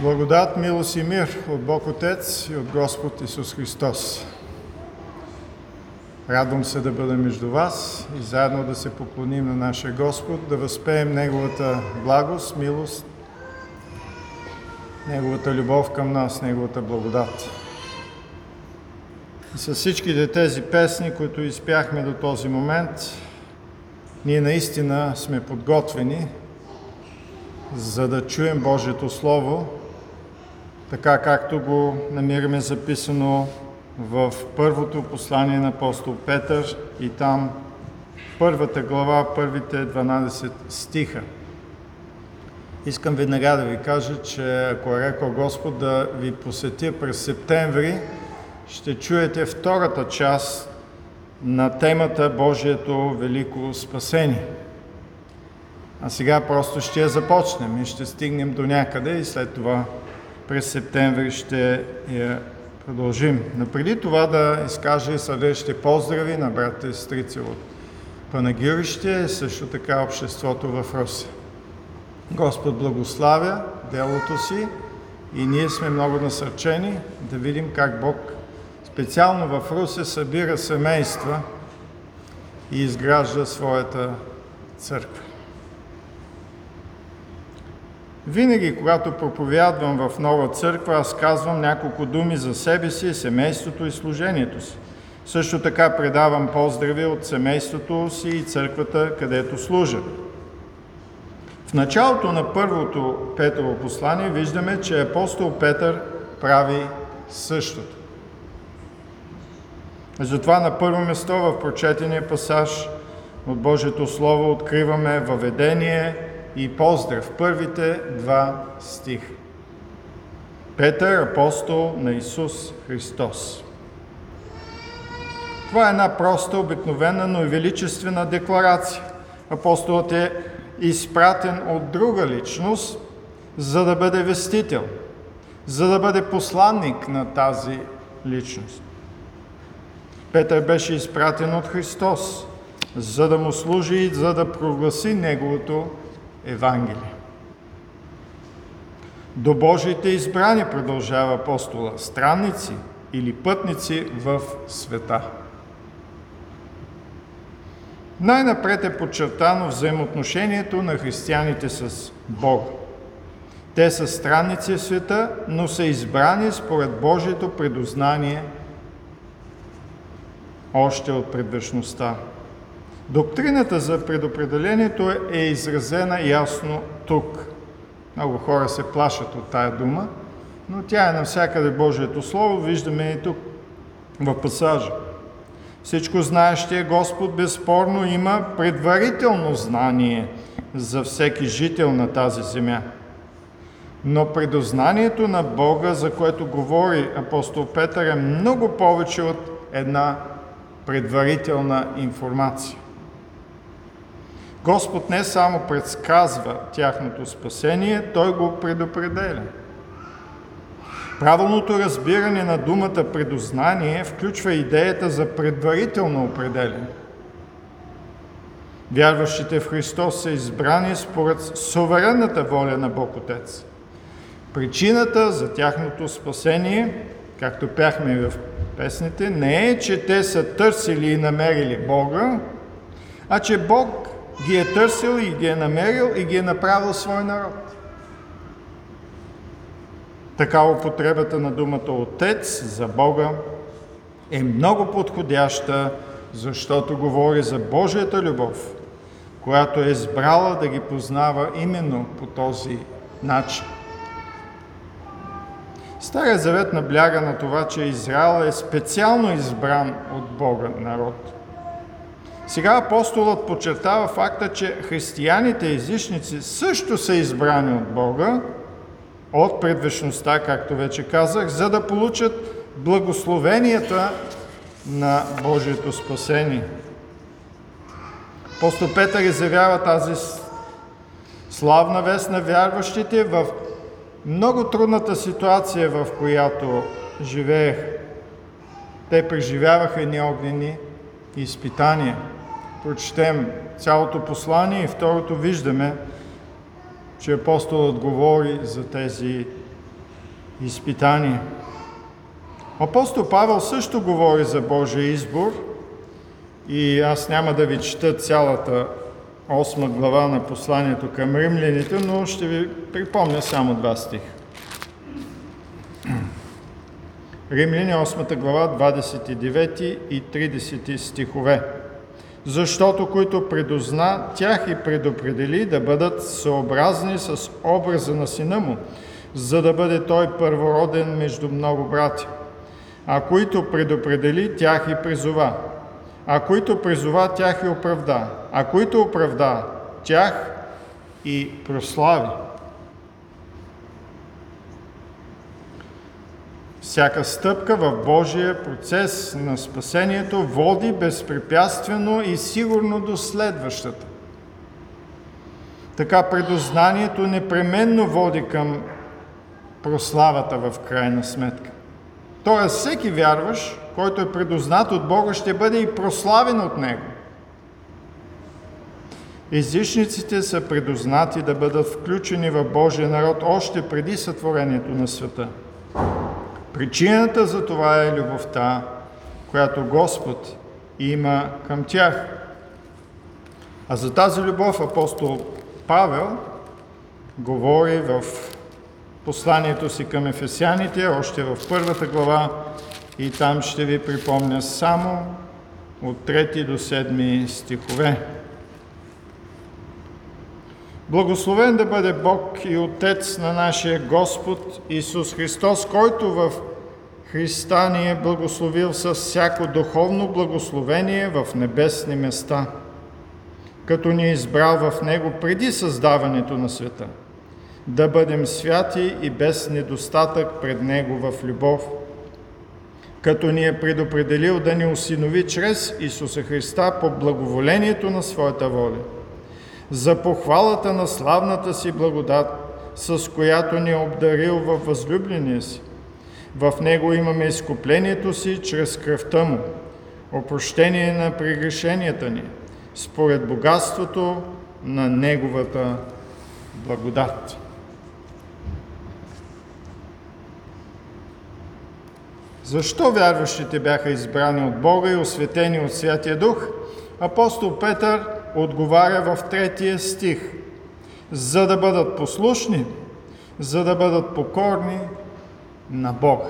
Благодат, милост и мир от Бог Отец и от Господ Исус Христос. Радвам се да бъда между вас и заедно да се поклоним на нашия Господ, да възпеем Неговата благост, милост, Неговата любов към нас, Неговата благодат. И с всичките тези песни, които изпяхме до този момент, ние наистина сме подготвени за да чуем Божието Слово, така както го намираме записано в първото послание на апостол Петър и там първата глава, първите 12 стиха. Искам веднага да ви кажа, че ако е рекал Господ да ви посетя през септември, ще чуете втората част на темата Божието велико спасение. А сега просто ще я започнем и ще стигнем до някъде и след това през септември ще я продължим. Но преди това да изкажа и съдещите поздрави на брата и сестрица от Панагюрище, също така обществото в Руси. Господ благославя делото си и ние сме много насърчени да видим как Бог специално в Руси събира семейства и изгражда своята църква. Винаги, когато проповядвам в нова църква, аз казвам няколко думи за себе си, семейството и служението си. Също така предавам поздрави от семейството си и църквата, където служа. В началото на първото Петрово послание виждаме, че апостол Петър прави същото. Затова на първо место в прочетения пасаж от Божието Слово откриваме въведение и поздрав. Първите два стиха. Петър, апостол на Исус Христос. Това е една проста, обикновена, но и величествена декларация. Апостолът е изпратен от друга личност, за да бъде вестител, за да бъде посланник на тази личност. Петър беше изпратен от Христос, за да му служи и за да прогласи Неговото Евангелие. До Божиите избрани, продължава апостола, странници или пътници в света. Най-напред е подчертано взаимоотношението на християните с Бога. Те са странници в света, но са избрани според Божието предознание още от предвечността. Доктрината за предопределението е изразена ясно тук. Много хора се плашат от тая дума, но тя е навсякъде Божието Слово, виждаме и тук в пасажа. Всичко знаещия Господ безспорно има предварително знание за всеки жител на тази земя. Но предознанието на Бога, за което говори апостол Петър, е много повече от една предварителна информация. Господ не само предсказва тяхното спасение, Той го предопределя. Правилното разбиране на думата предознание включва идеята за предварително определение. Вярващите в Христос са избрани според суверенната воля на Бог Отец. Причината за тяхното спасение, както пяхме в песните, не е, че те са търсили и намерили Бога, а че Бог ги е търсил и ги е намерил и ги е направил свой народ. Така употребата на думата Отец за Бога е много подходяща, защото говори за Божията любов, която е избрала да ги познава именно по този начин. Стария завет набляга на това, че Израел е специално избран от Бога народ – сега апостолът подчертава факта, че християните езичници също са избрани от Бога от предвечността, както вече казах, за да получат благословенията на Божието спасение. Апостол Петър изявява тази славна вест на вярващите в много трудната ситуация, в която живеех. Те преживяваха едни огнени изпитания – прочетем цялото послание и второто виждаме, че апостолът говори за тези изпитание. Апостол Павел също говори за Божия избор и аз няма да ви чета цялата 8 глава на посланието към римляните, но ще ви припомня само два стиха. Римляни 8 глава 29 и 30 стихове. Защото които предозна, тях и предопредели да бъдат съобразни с образа на сина му, за да бъде той първороден между много брати. А които предопредели, тях и призова. А които призова, тях и оправда. А които оправда, тях и прослави. Всяка стъпка в Божия процес на спасението води безпрепятствено и сигурно до следващата. Така предознанието непременно води към прославата в крайна сметка. Тоест всеки вярващ, който е предознат от Бога, ще бъде и прославен от Него. Езичниците са предознати да бъдат включени в Божия народ още преди сътворението на света – Причината за това е любовта, която Господ има към тях. А за тази любов апостол Павел говори в посланието си към ефесяните, още в първата глава, и там ще ви припомня само от 3 до 7 стихове. Благословен да бъде Бог и Отец на нашия Господ Исус Христос, който в Христа ни е благословил с всяко духовно благословение в небесни места, като ни е избрал в Него преди създаването на света, да бъдем святи и без недостатък пред Него в любов, като ни е предопределил да ни осинови чрез Исуса Христа по благоволението на Своята воля – за похвалата на славната си благодат, с която ни е обдарил във възлюбления си. В него имаме изкуплението си чрез кръвта му, опрощение на прегрешенията ни, според богатството на неговата благодат. Защо вярващите бяха избрани от Бога и осветени от Святия Дух? Апостол Петър отговаря в третия стих. За да бъдат послушни, за да бъдат покорни на Бога.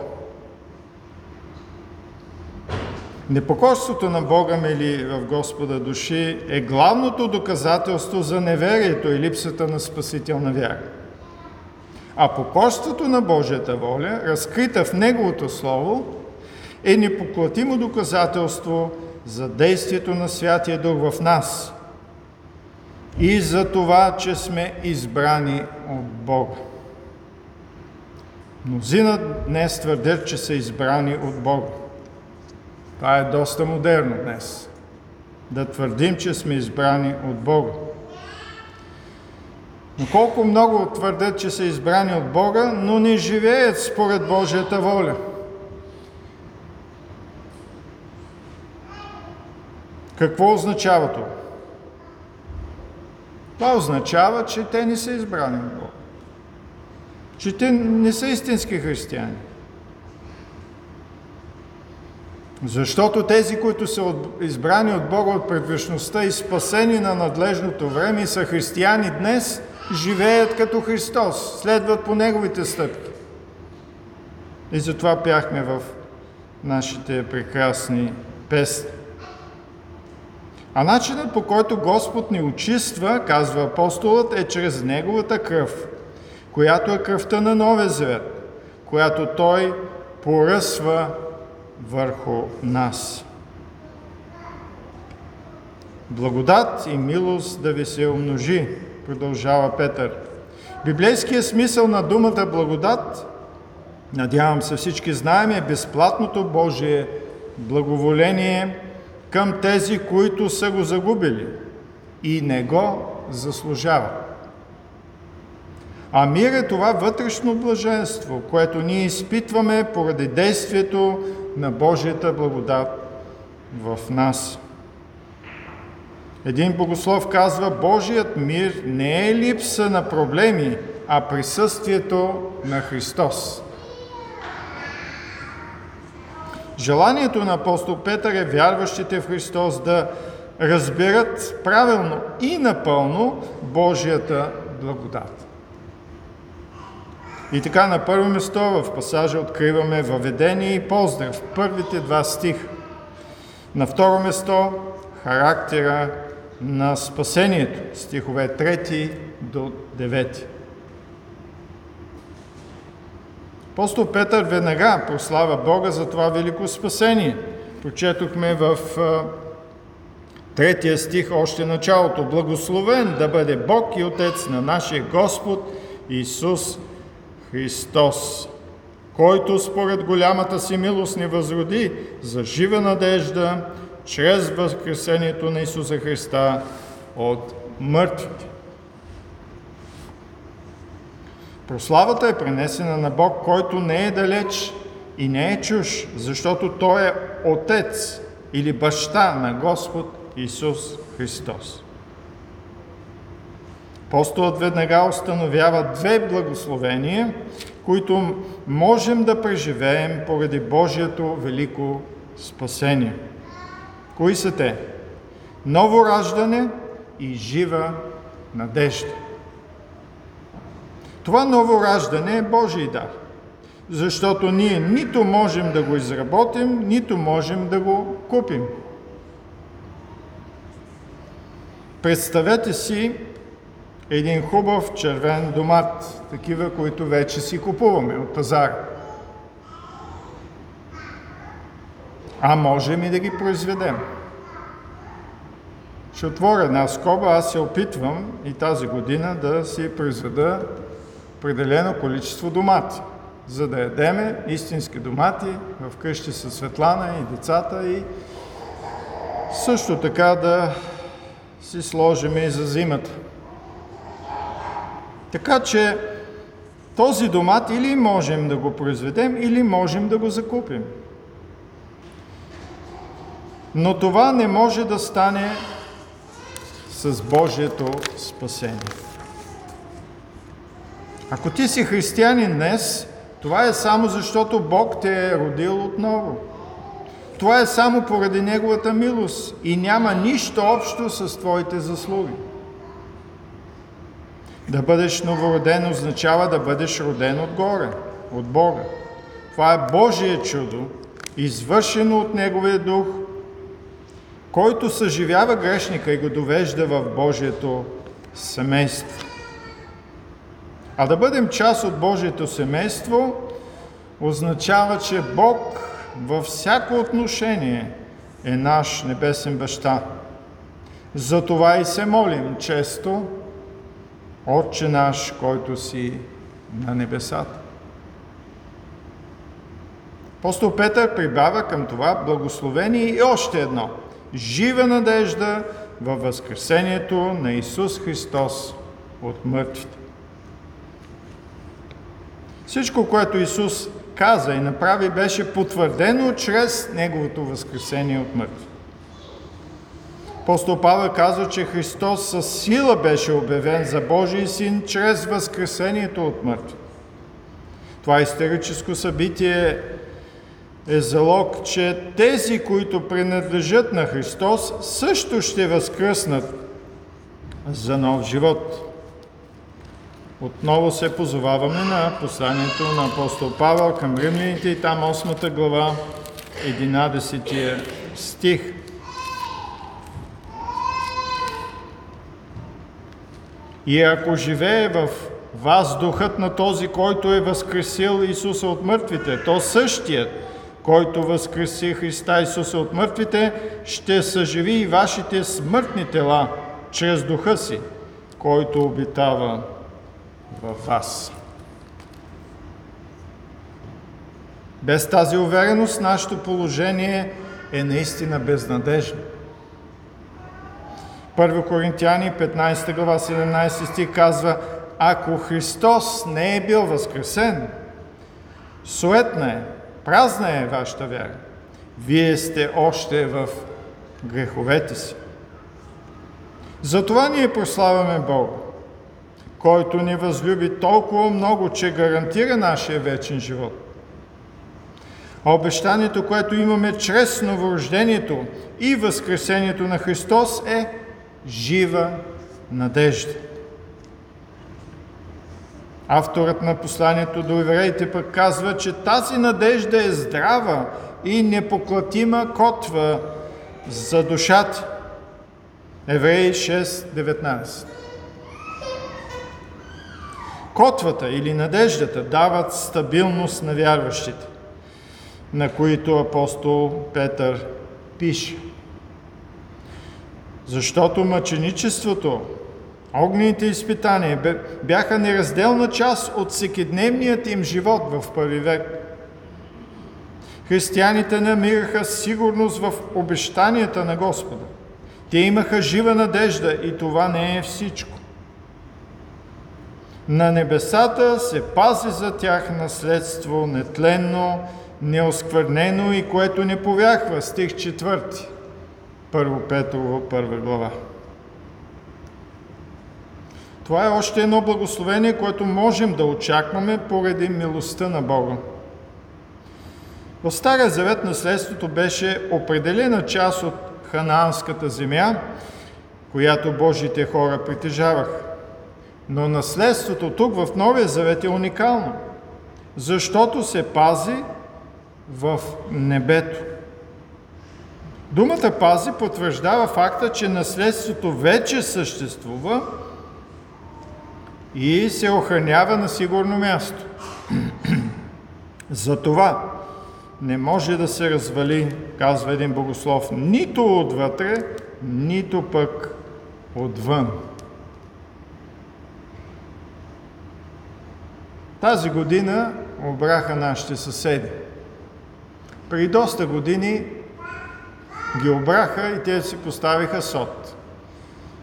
Непокорството на Бога, мили в Господа души, е главното доказателство за неверието и липсата на спасителна вяра. А покорството на Божията воля, разкрита в Неговото Слово, е непоклатимо доказателство за действието на Святия Дух в нас и за това, че сме избрани от Бога. Мнозина днес твърдят, че са избрани от Бога. Това е доста модерно днес. Да твърдим, че сме избрани от Бога. Но колко много твърдят, че са избрани от Бога, но не живеят според Божията воля. Какво означава това? Това означава, че те не са избрани от Бога. Че те не са истински християни. Защото тези, които са избрани от Бога от предвечността и спасени на надлежното време и са християни днес, живеят като Христос, следват по Неговите стъпки. И затова пяхме в нашите прекрасни песни. А начинът по който Господ ни очиства, казва апостолът, е чрез Неговата кръв, която е кръвта на Новия Завет, която Той поръсва върху нас. Благодат и милост да ви се умножи, продължава Петър. Библейският смисъл на думата благодат, надявам се всички знаем, е безплатното Божие благоволение – към тези, които са го загубили и не го заслужават. А мир е това вътрешно блаженство, което ние изпитваме поради действието на Божията благодат в нас. Един богослов казва, Божият мир не е липса на проблеми, а присъствието на Христос. Желанието на апостол Петър е вярващите в Христос да разберат правилно и напълно Божията благодат. И така на първо место в пасажа откриваме въведение и поздрав, първите два стиха. На второ место характера на спасението, стихове 3 до 9. Апостол Петър веднага прослава Бога за това велико спасение. Прочетохме в третия стих още началото. Благословен да бъде Бог и Отец на нашия Господ Исус Христос, който според голямата си милост ни възроди за жива надежда чрез възкресението на Исуса Христа от мъртвите. Прославата е пренесена на Бог, който не е далеч и не е чуж, защото Той е Отец или баща на Господ Исус Христос. Апостолът веднага установява две благословения, които можем да преживеем поради Божието велико спасение. Кои са те? Ново раждане и жива надежда. Това ново раждане е Божий дар, защото ние нито можем да го изработим, нито можем да го купим. Представете си един хубав червен домат, такива, които вече си купуваме от пазара. А можем и да ги произведем. Ще отворя една скоба, аз се опитвам и тази година да си произведа определено количество домати, за да ядеме истински домати в къщи със Светлана и децата и също така да си сложим и за зимата. Така че този домат или можем да го произведем, или можем да го закупим. Но това не може да стане с Божието спасение. Ако ти си християнин днес, това е само защото Бог те е родил отново. Това е само поради Неговата милост и няма нищо общо с твоите заслуги. Да бъдеш новороден означава да бъдеш роден отгоре, от Бога. Това е Божие чудо, извършено от Неговия дух, който съживява грешника и го довежда в Божието семейство. А да бъдем част от Божието семейство означава, че Бог във всяко отношение е наш небесен баща. Затова и се молим често, Отче наш, който си на небесата. Апостол Петър прибавя към това благословение и още едно – жива надежда във възкресението на Исус Христос от мъртвите. Всичко, което Исус каза и направи, беше потвърдено чрез Неговото възкресение от мъртви. Апостол Павел казва, че Христос със сила беше обявен за Божий син чрез възкресението от мъртви. Това историческо събитие е залог, че тези, които принадлежат на Христос, също ще възкръснат за нов живот. Отново се позоваваме на посланието на апостол Павел към римляните и там 8 глава, 11 стих. И ако живее в вас духът на този, който е възкресил Исуса от мъртвите, то същият, който възкреси Христа Исуса от мъртвите, ще съживи и вашите смъртни тела чрез духа си, който обитава в вас. Без тази увереност нашето положение е наистина безнадежно. 1 Коринтияни 15 глава 17 стих казва Ако Христос не е бил възкресен, суетна е, празна е вашата вяра. Вие сте още в греховете си. Затова ние прославяме Бога който ни възлюби толкова много, че гарантира нашия вечен живот. Обещанието, което имаме чрез новорождението и възкресението на Христос е жива надежда. Авторът на посланието до евреите пък казва, че тази надежда е здрава и непоклатима котва за душата. Евреи 6.19 Котвата или надеждата дават стабилност на вярващите, на които апостол Петър пише. Защото мъченичеството, огнените изпитания бяха неразделна част от всекидневният им живот в първи век. Християните намираха сигурност в обещанията на Господа. Те имаха жива надежда и това не е всичко. На небесата се пази за тях наследство нетленно, неосквърнено и което не повяхва. Стих 4. Първо Петрово, първа глава. Това е още едно благословение, което можем да очакваме поради милостта на Бога. В Стария Завет наследството беше определена част от ханаанската земя, която Божите хора притежаваха. Но наследството тук в Новия Завет е уникално, защото се пази в небето. Думата пази потвърждава факта, че наследството вече съществува и се охранява на сигурно място. Затова не може да се развали, казва един богослов, нито отвътре, нито пък отвън. Тази година обраха нашите съседи. При доста години ги обраха и те си поставиха сот.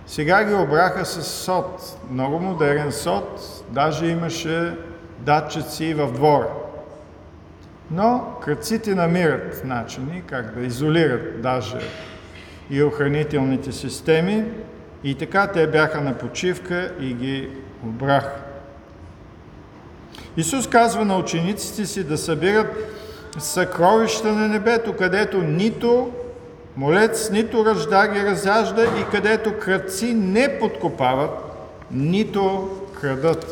Сега ги обраха с сот, много модерен сот, даже имаше датчици в двора. Но кръците намират начини как да изолират даже и охранителните системи и така те бяха на почивка и ги обраха. Исус казва на учениците си да събират съкровища на небето, където нито молец, нито ръжда ги разяжда и където кръци не подкопават, нито крадат.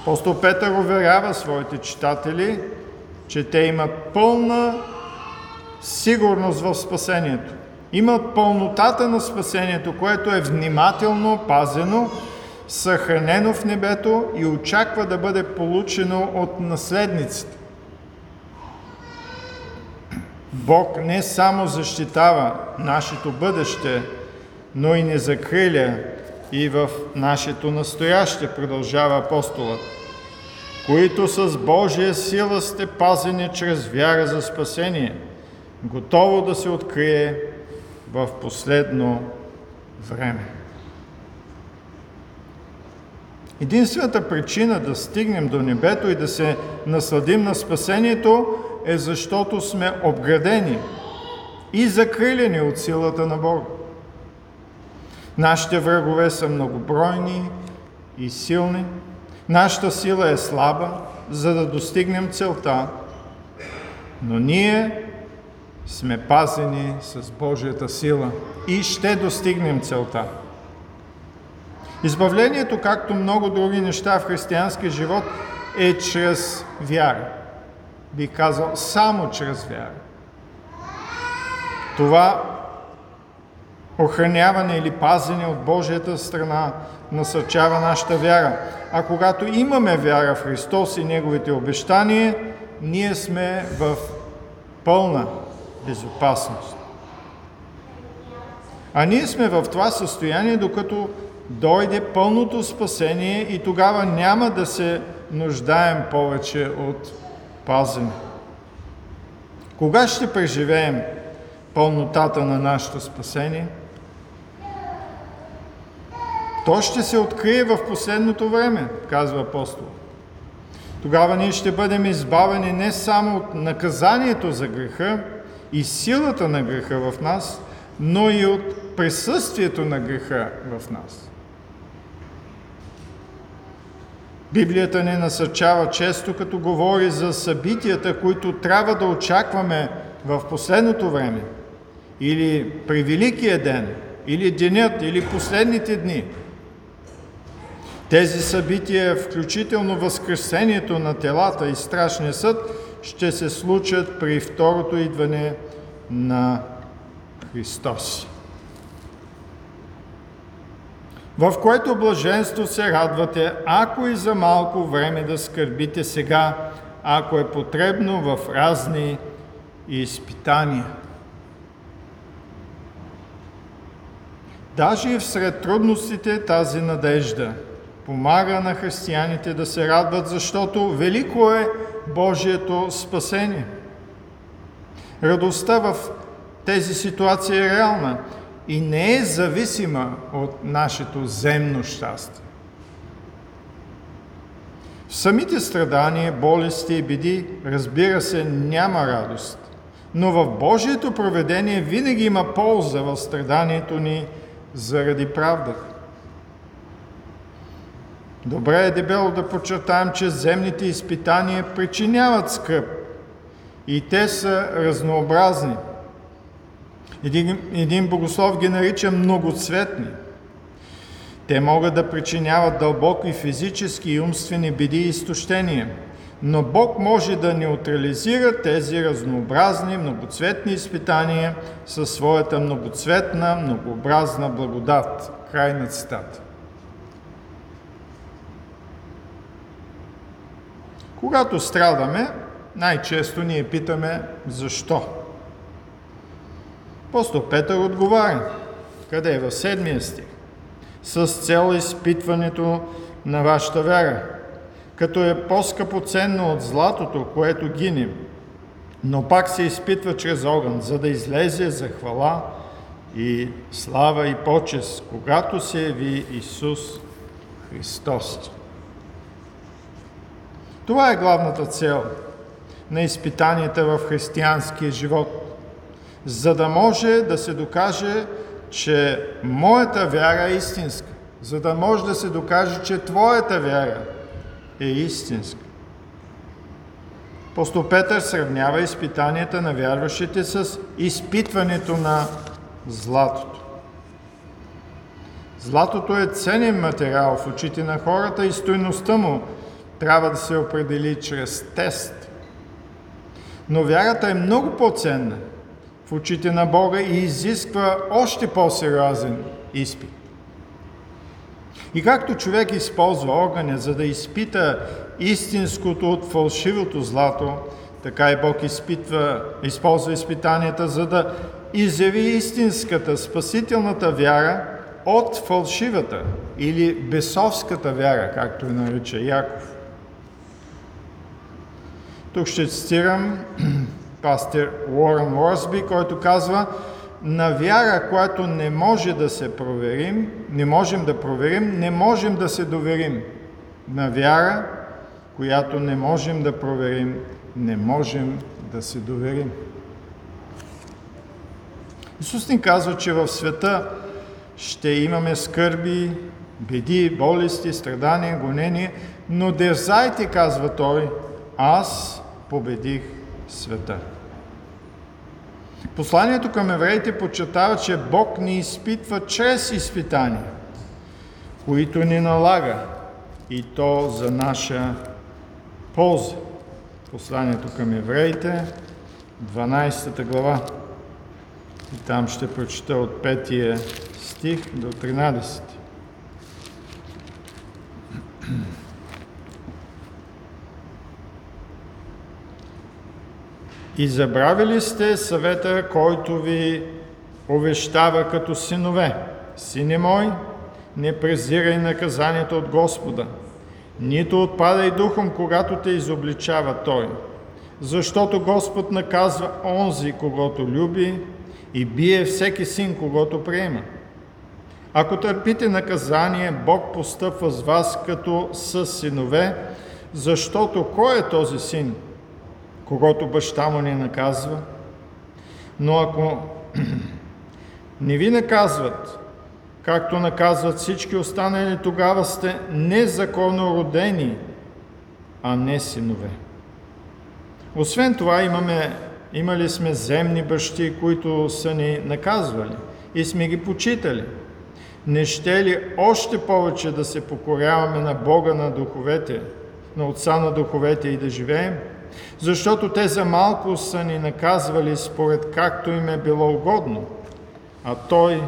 Апостол Петър уверява своите читатели, че те имат пълна сигурност в спасението. Имат пълнотата на спасението, което е внимателно пазено съхранено в небето и очаква да бъде получено от наследниците. Бог не само защитава нашето бъдеще, но и не закриля и в нашето настояще, продължава апостолът, които с Божия сила сте пазени чрез вяра за спасение, готово да се открие в последно време. Единствената причина да стигнем до небето и да се насладим на спасението е защото сме обградени и закрилени от силата на Бога. Нашите врагове са многобройни и силни. Нашата сила е слаба, за да достигнем целта, но ние сме пазени с Божията сила и ще достигнем целта. Избавлението, както много други неща в християнския живот, е чрез вяра. Би казал, само чрез вяра. Това охраняване или пазене от Божията страна насърчава нашата вяра. А когато имаме вяра в Христос и Неговите обещания, ние сме в пълна безопасност. А ние сме в това състояние, докато дойде пълното спасение и тогава няма да се нуждаем повече от пазене. Кога ще преживеем пълнотата на нашето спасение? То ще се открие в последното време, казва апостол. Тогава ние ще бъдем избавени не само от наказанието за греха и силата на греха в нас, но и от присъствието на греха в нас. Библията не насърчава често, като говори за събитията, които трябва да очакваме в последното време, или при Великия ден, или денят, или последните дни. Тези събития, включително възкресението на телата и страшния съд, ще се случат при второто идване на Христос. В което блаженство се радвате, ако и за малко време да скърбите сега, ако е потребно в разни изпитания. Даже и всред трудностите тази надежда помага на християните да се радват, защото велико е Божието спасение. Радостта в тези ситуации е реална и не е зависима от нашето земно щастие. В самите страдания, болести и беди, разбира се, няма радост. Но в Божието проведение винаги има полза в страданието ни заради правдата. Добре е дебело да подчертаем, че земните изпитания причиняват скръп и те са разнообразни. Един, един богослов ги нарича многоцветни. Те могат да причиняват дълбоки физически и умствени беди и изтощения, но Бог може да неутрализира тези разнообразни, многоцветни изпитания със своята многоцветна, многообразна благодат. Край на цитата. Когато страдаме, най-често ние питаме защо. Апостол Петър отговаря. Къде е? В седмия стих. С цел изпитването на вашата вяра, като е по-скъпоценно от златото, което гине, но пак се изпитва чрез огън, за да излезе за хвала и слава и почест, когато се яви Исус Христос. Това е главната цел на изпитанията в християнския живот, за да може да се докаже, че моята вяра е истинска, за да може да се докаже, че твоята вяра е истинска. Апостол Петър сравнява изпитанията на вярващите с изпитването на златото. Златото е ценен материал в очите на хората и стойността му трябва да се определи чрез тест. Но вярата е много по-ценна в очите на Бога и изисква още по-сериозен изпит. И както човек използва огъня, за да изпита истинското от фалшивото злато, така и Бог изпитва, използва изпитанията, за да изяви истинската, спасителната вяра от фалшивата или бесовската вяра, както я нарича Яков. Тук ще цитирам пастир Уорън Уорсби, който казва, на вяра, която не може да се проверим, не можем да проверим, не можем да се доверим. На вяра, която не можем да проверим, не можем да се доверим. Исус ни казва, че в света ще имаме скърби, беди, болести, страдания, гонения, но дерзайте, казва Той, аз победих света. Посланието към евреите подчертава, че Бог ни изпитва чрез изпитания, които ни налага и то за наша полза. Посланието към евреите, 12 глава. И там ще прочета от 5 стих до 13. И забравили сте съвета, който ви увещава като синове. Сине мой, не презирай наказанието от Господа, нито отпадай духом, когато те изобличава Той. Защото Господ наказва онзи, когато люби, и бие всеки син, когато приема. Ако търпите наказание, Бог постъпва с вас като с синове, защото кой е този син, когато баща му не наказва. Но ако не ви наказват, както наказват всички останали, тогава сте незаконно родени, а не синове. Освен това, имаме, имали сме земни бащи, които са ни наказвали и сме ги почитали. Не ще ли още повече да се покоряваме на Бога на духовете, на Отца на духовете и да живеем? Защото те за малко са ни наказвали според както им е било угодно, а Той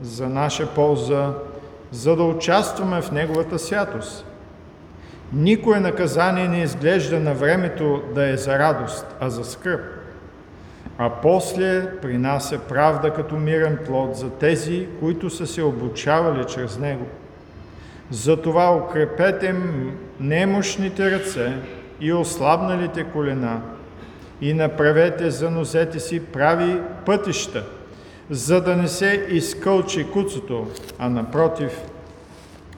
за наша полза, за да участваме в Неговата святост. Никое наказание не изглежда на времето да е за радост, а за скръп, а после принася правда като мирен плод за тези, които са се обучавали чрез него. Затова укрепете немощните ръце и ослабналите колена и направете за нозете си прави пътища – за да не се изкълчи куцото, а напротив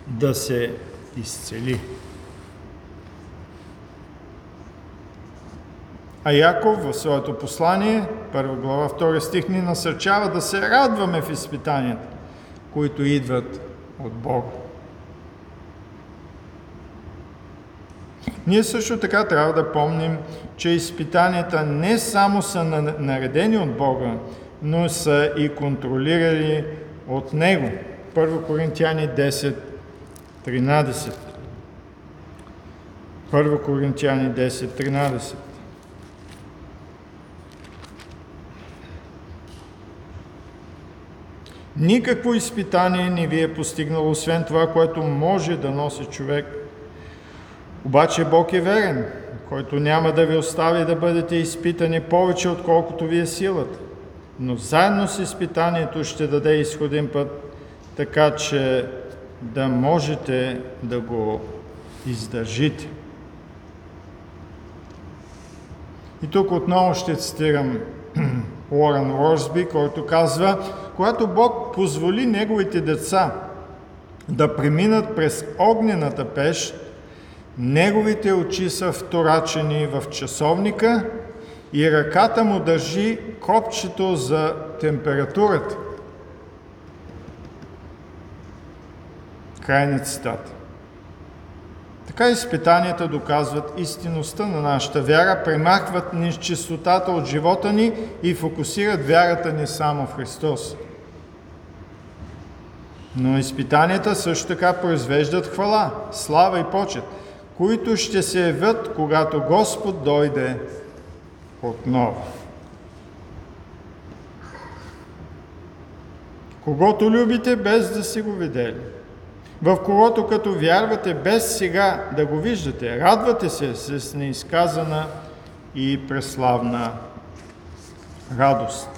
да се изцели. А Яков в своето послание, първа глава, втори стих, ни насърчава да се радваме в изпитанията, които идват от Бога. Ние също така трябва да помним, че изпитанията не само са наредени от Бога, но са и контролирали от него. 1 Коринтияни 10, 13. 1 Коринтияни 10, 13. Никакво изпитание не ви е постигнало, освен това, което може да носи човек. Обаче Бог е верен, който няма да ви остави да бъдете изпитани повече, отколкото ви е силата но заедно с изпитанието ще даде изходен път, така че да можете да го издържите. И тук отново ще цитирам Уорън Росби, който казва, когато Бог позволи неговите деца да преминат през огнената пещ, неговите очи са вторачени в часовника – и ръката му държи копчето за температурата. Край на цитата. Така изпитанията доказват истинността на нашата вяра, премахват нечистотата от живота ни и фокусират вярата ни само в Христос. Но изпитанията също така произвеждат хвала, слава и почет, които ще се явят, когато Господ дойде отново. Когато любите без да си го видели, в когото като вярвате без сега да го виждате, радвате се с неизказана и преславна радост.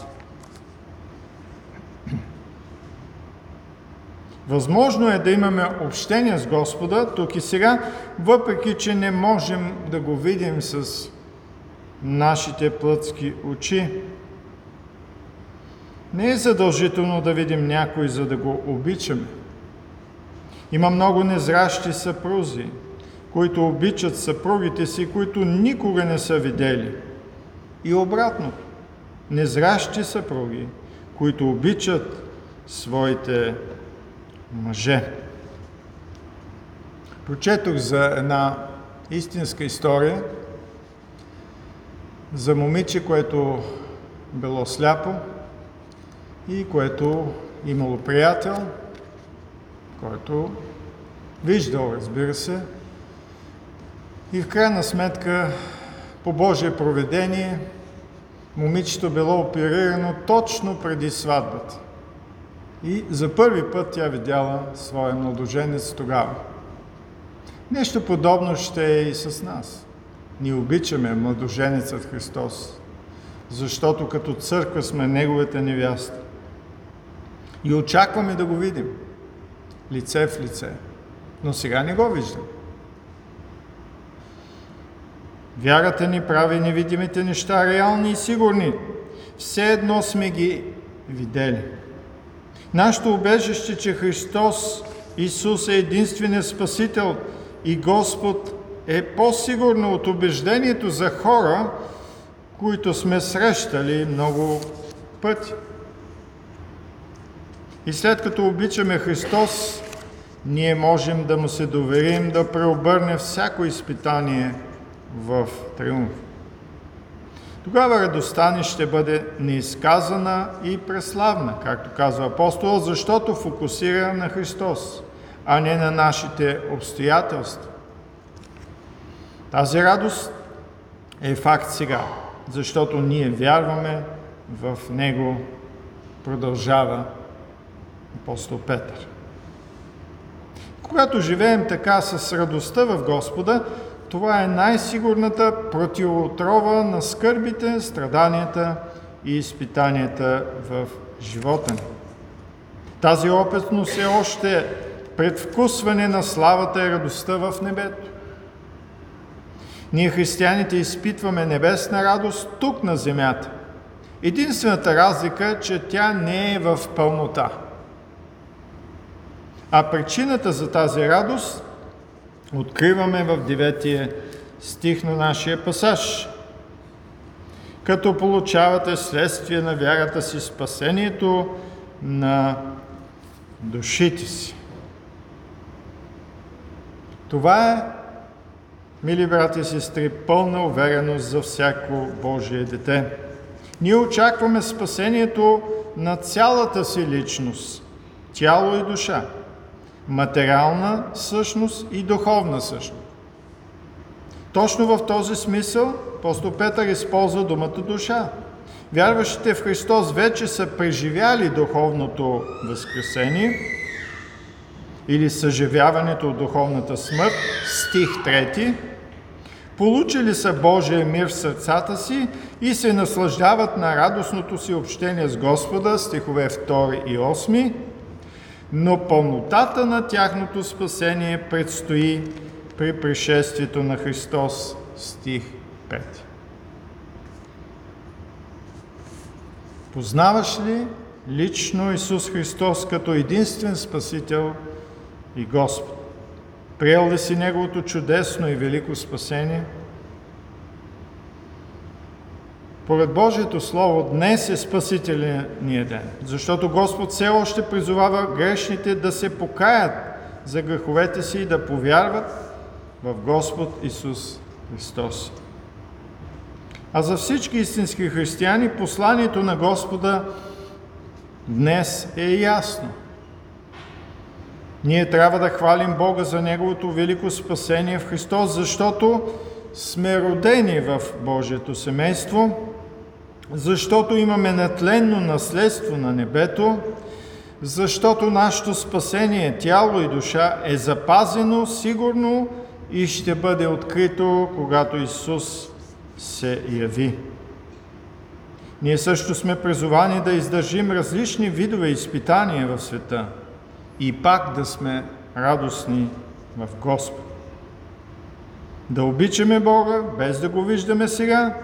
Възможно е да имаме общение с Господа тук и сега, въпреки че не можем да го видим с нашите плътски очи. Не е задължително да видим някой, за да го обичаме. Има много незращи съпрузи, които обичат съпругите си, които никога не са видели. И обратно, незращи съпруги, които обичат своите мъже. Прочетох за една истинска история – за момиче, което било сляпо и което имало приятел, който виждал, разбира се, и в крайна сметка, по Божие проведение, момичето било оперирано точно преди сватбата. И за първи път тя видяла своя младоженец тогава. Нещо подобно ще е и с нас. Ние обичаме младоженецът Христос, защото като църква сме Неговата невяста. И очакваме да го видим лице в лице. Но сега не го виждам. Вярата ни прави невидимите неща реални и сигурни. Все едно сме ги видели. Нашето убежище, че Христос Исус е единственият Спасител и Господ е по-сигурно от убеждението за хора, които сме срещали много пъти. И след като обичаме Христос, ние можем да му се доверим да преобърне всяко изпитание в триумф. Тогава радостта ни ще бъде неизказана и преславна, както казва апостол, защото фокусира на Христос, а не на нашите обстоятелства. Тази радост е факт сега, защото ние вярваме в Него, продължава апостол Петър. Когато живеем така с радостта в Господа, това е най-сигурната противотрова на скърбите, страданията и изпитанията в живота ни. Тази опитност е още предвкусване на славата и радостта в небето. Ние, християните, изпитваме небесна радост тук на земята. Единствената разлика е, че тя не е в пълнота. А причината за тази радост откриваме в 9 стих на нашия пасаж. Като получавате следствие на вярата си спасението на душите си. Това е, мили брати и сестри, пълна увереност за всяко Божие дете. Ние очакваме спасението на цялата си личност, тяло и душа материална същност и духовна същност. Точно в този смисъл апостол Петър използва думата душа. Вярващите в Христос вече са преживяли духовното възкресение или съживяването от духовната смърт, стих 3, получили са Божия мир в сърцата си и се наслаждават на радостното си общение с Господа, стихове 2 и 8, но пълнотата на тяхното спасение предстои при пришествието на Христос, стих 5. Познаваш ли лично Исус Христос като единствен Спасител и Господ? Приел ли си Неговото чудесно и велико спасение – Поред Божието Слово, днес е Спасителният ден, защото Господ все още призовава грешните да се покаят за греховете си и да повярват в Господ Исус Христос. А за всички истински християни посланието на Господа днес е ясно. Ние трябва да хвалим Бога за Неговото велико спасение в Христос, защото сме родени в Божието семейство – защото имаме нетленно наследство на небето, защото нашето спасение, тяло и душа е запазено, сигурно и ще бъде открито, когато Исус се яви. Ние също сме призовани да издържим различни видове изпитания в света и пак да сме радостни в Господ. Да обичаме Бога, без да го виждаме сега,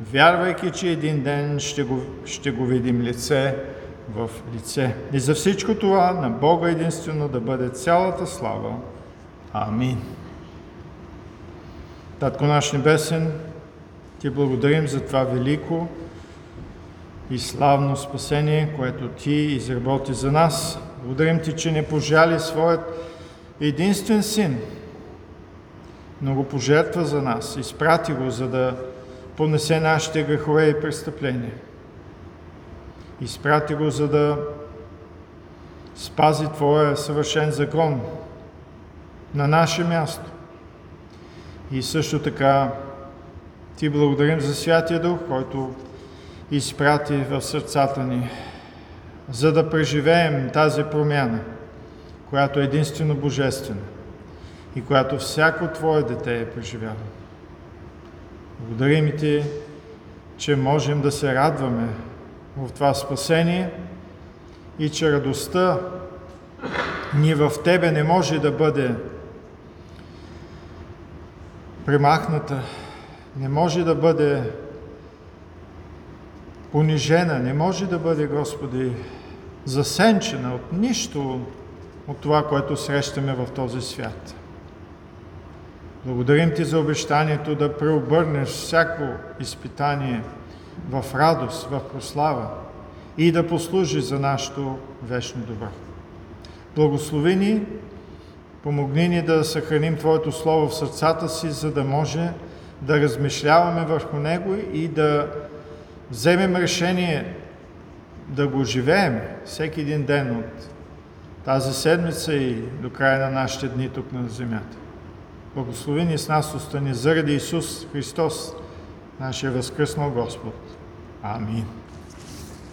вярвайки, че един ден ще го, ще го видим лице в лице. И за всичко това на Бога единствено да бъде цялата слава. Амин. Татко наш Небесен, Ти благодарим за това велико и славно спасение, което Ти изработи за нас. Благодарим Ти, че не пожали своят единствен син, но го пожертва за нас. Изпрати го, за да понесе нашите грехове и престъпления. Изпрати го, за да спази Твоя съвършен закон на наше място. И също така Ти благодарим за Святия Дух, който изпрати в сърцата ни, за да преживеем тази промяна, която е единствено божествена и която всяко Твое дете е преживяло. Благодарим Ти, че можем да се радваме в това спасение и че радостта ни в Тебе не може да бъде премахната, не може да бъде понижена, не може да бъде, Господи, засенчена от нищо от това, което срещаме в този свят. Благодарим Ти за обещанието да преобърнеш всяко изпитание в радост, в прослава и да послужи за нашето вечно добро. Благослови ни, помогни ни да съхраним Твоето Слово в сърцата си, за да може да размишляваме върху него и да вземем решение да го живеем всеки един ден от тази седмица и до края на нашите дни тук на земята. Благослови ни с нас остани заради Исус Христос, нашия възкръснал Господ. Амин.